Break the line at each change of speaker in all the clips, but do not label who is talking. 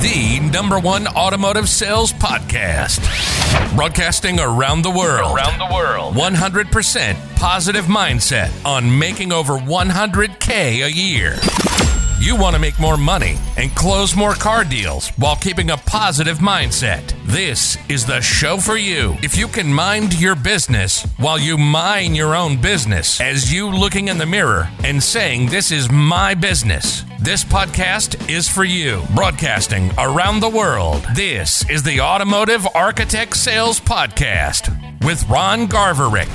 the number one automotive sales podcast. Broadcasting around the world.
Around the world.
100% positive mindset on making over 100K a year. You want to make more money and close more car deals while keeping a positive mindset. This is the show for you. If you can mind your business while you mine your own business, as you looking in the mirror and saying, This is my business. This podcast is for you. Broadcasting around the world. This is the Automotive Architect Sales Podcast with Ron Garverick.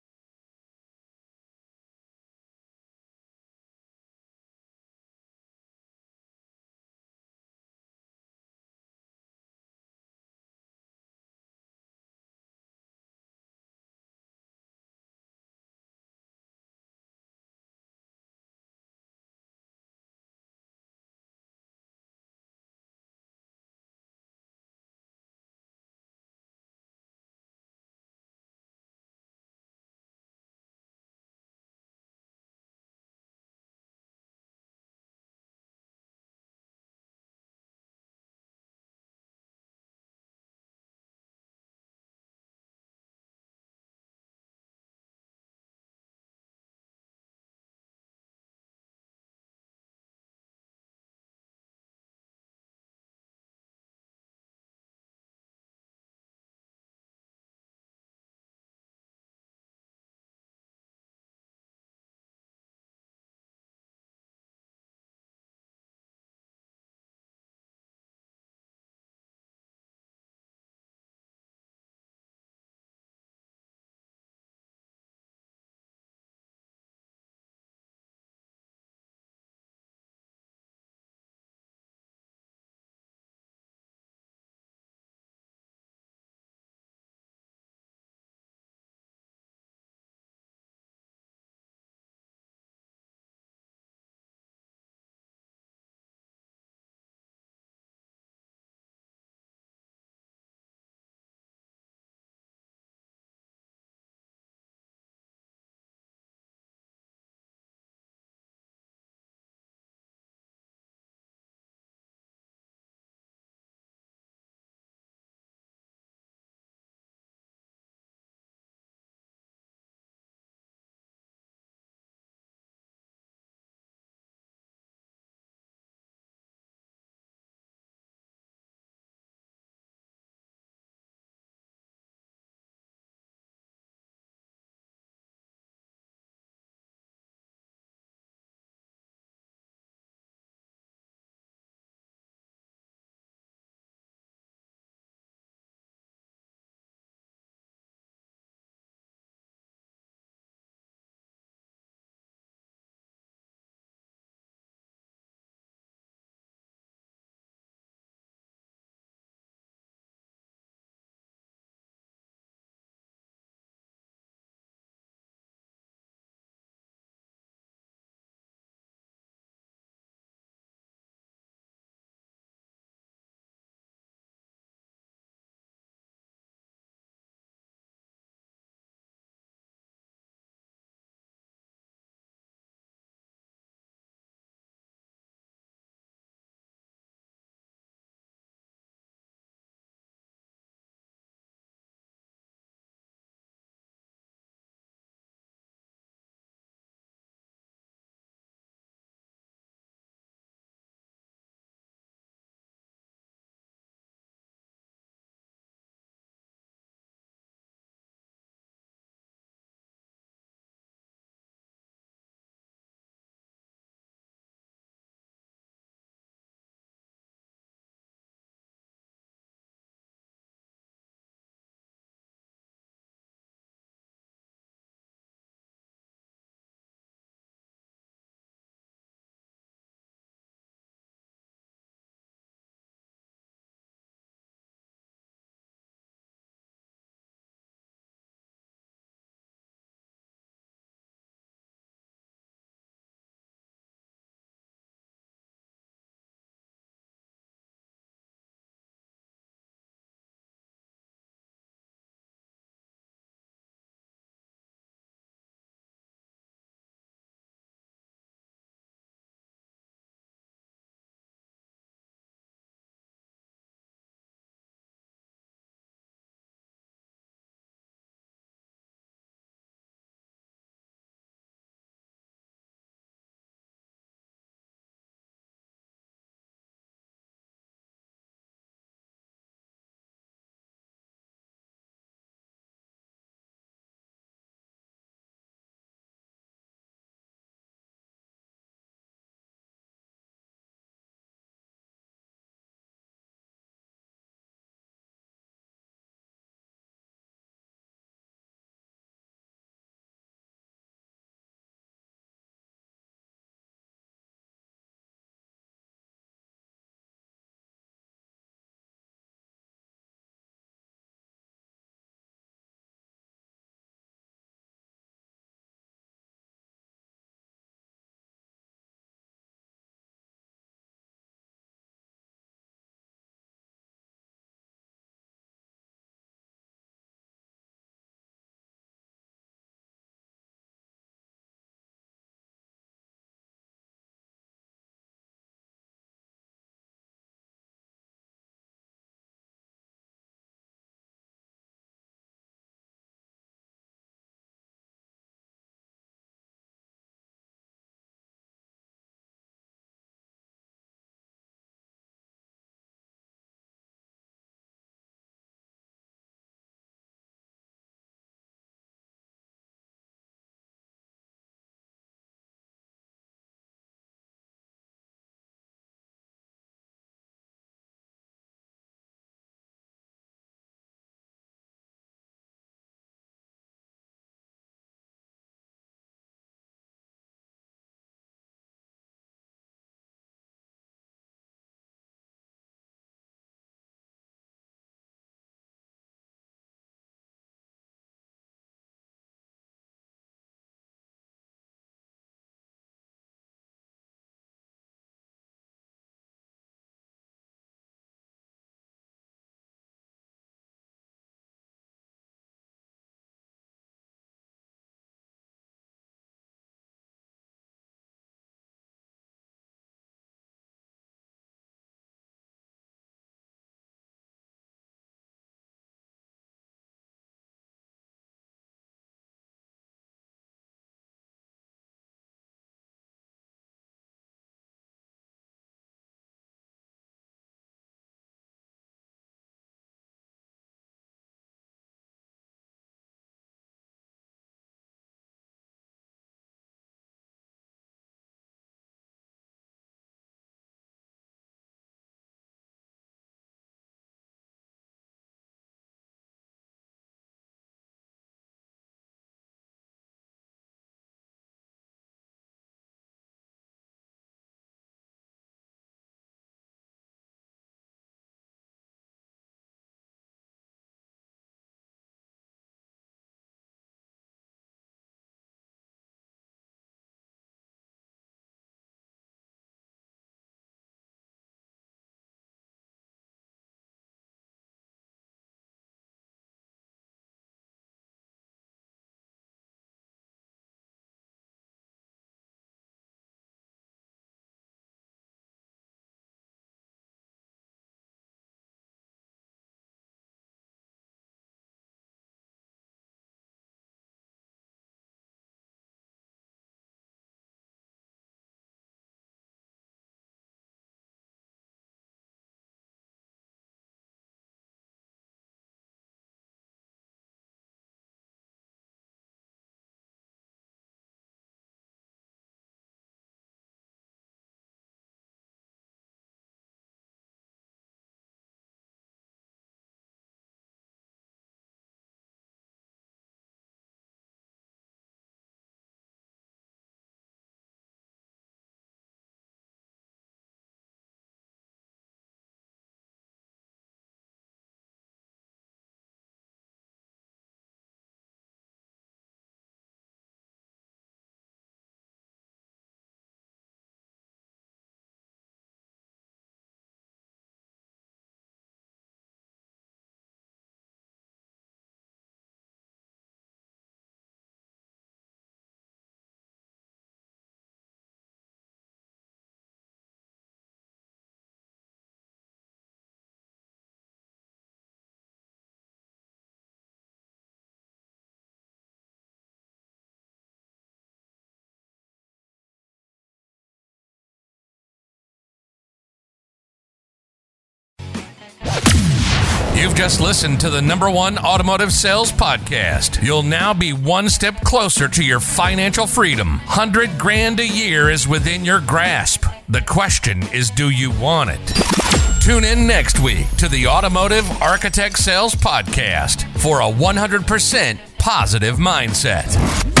You've just listened to the number one automotive sales podcast. You'll now be one step closer to your financial freedom. 100 grand a year is within your grasp. The question is do you want it? Tune in next week to the Automotive Architect Sales Podcast for a 100% positive mindset.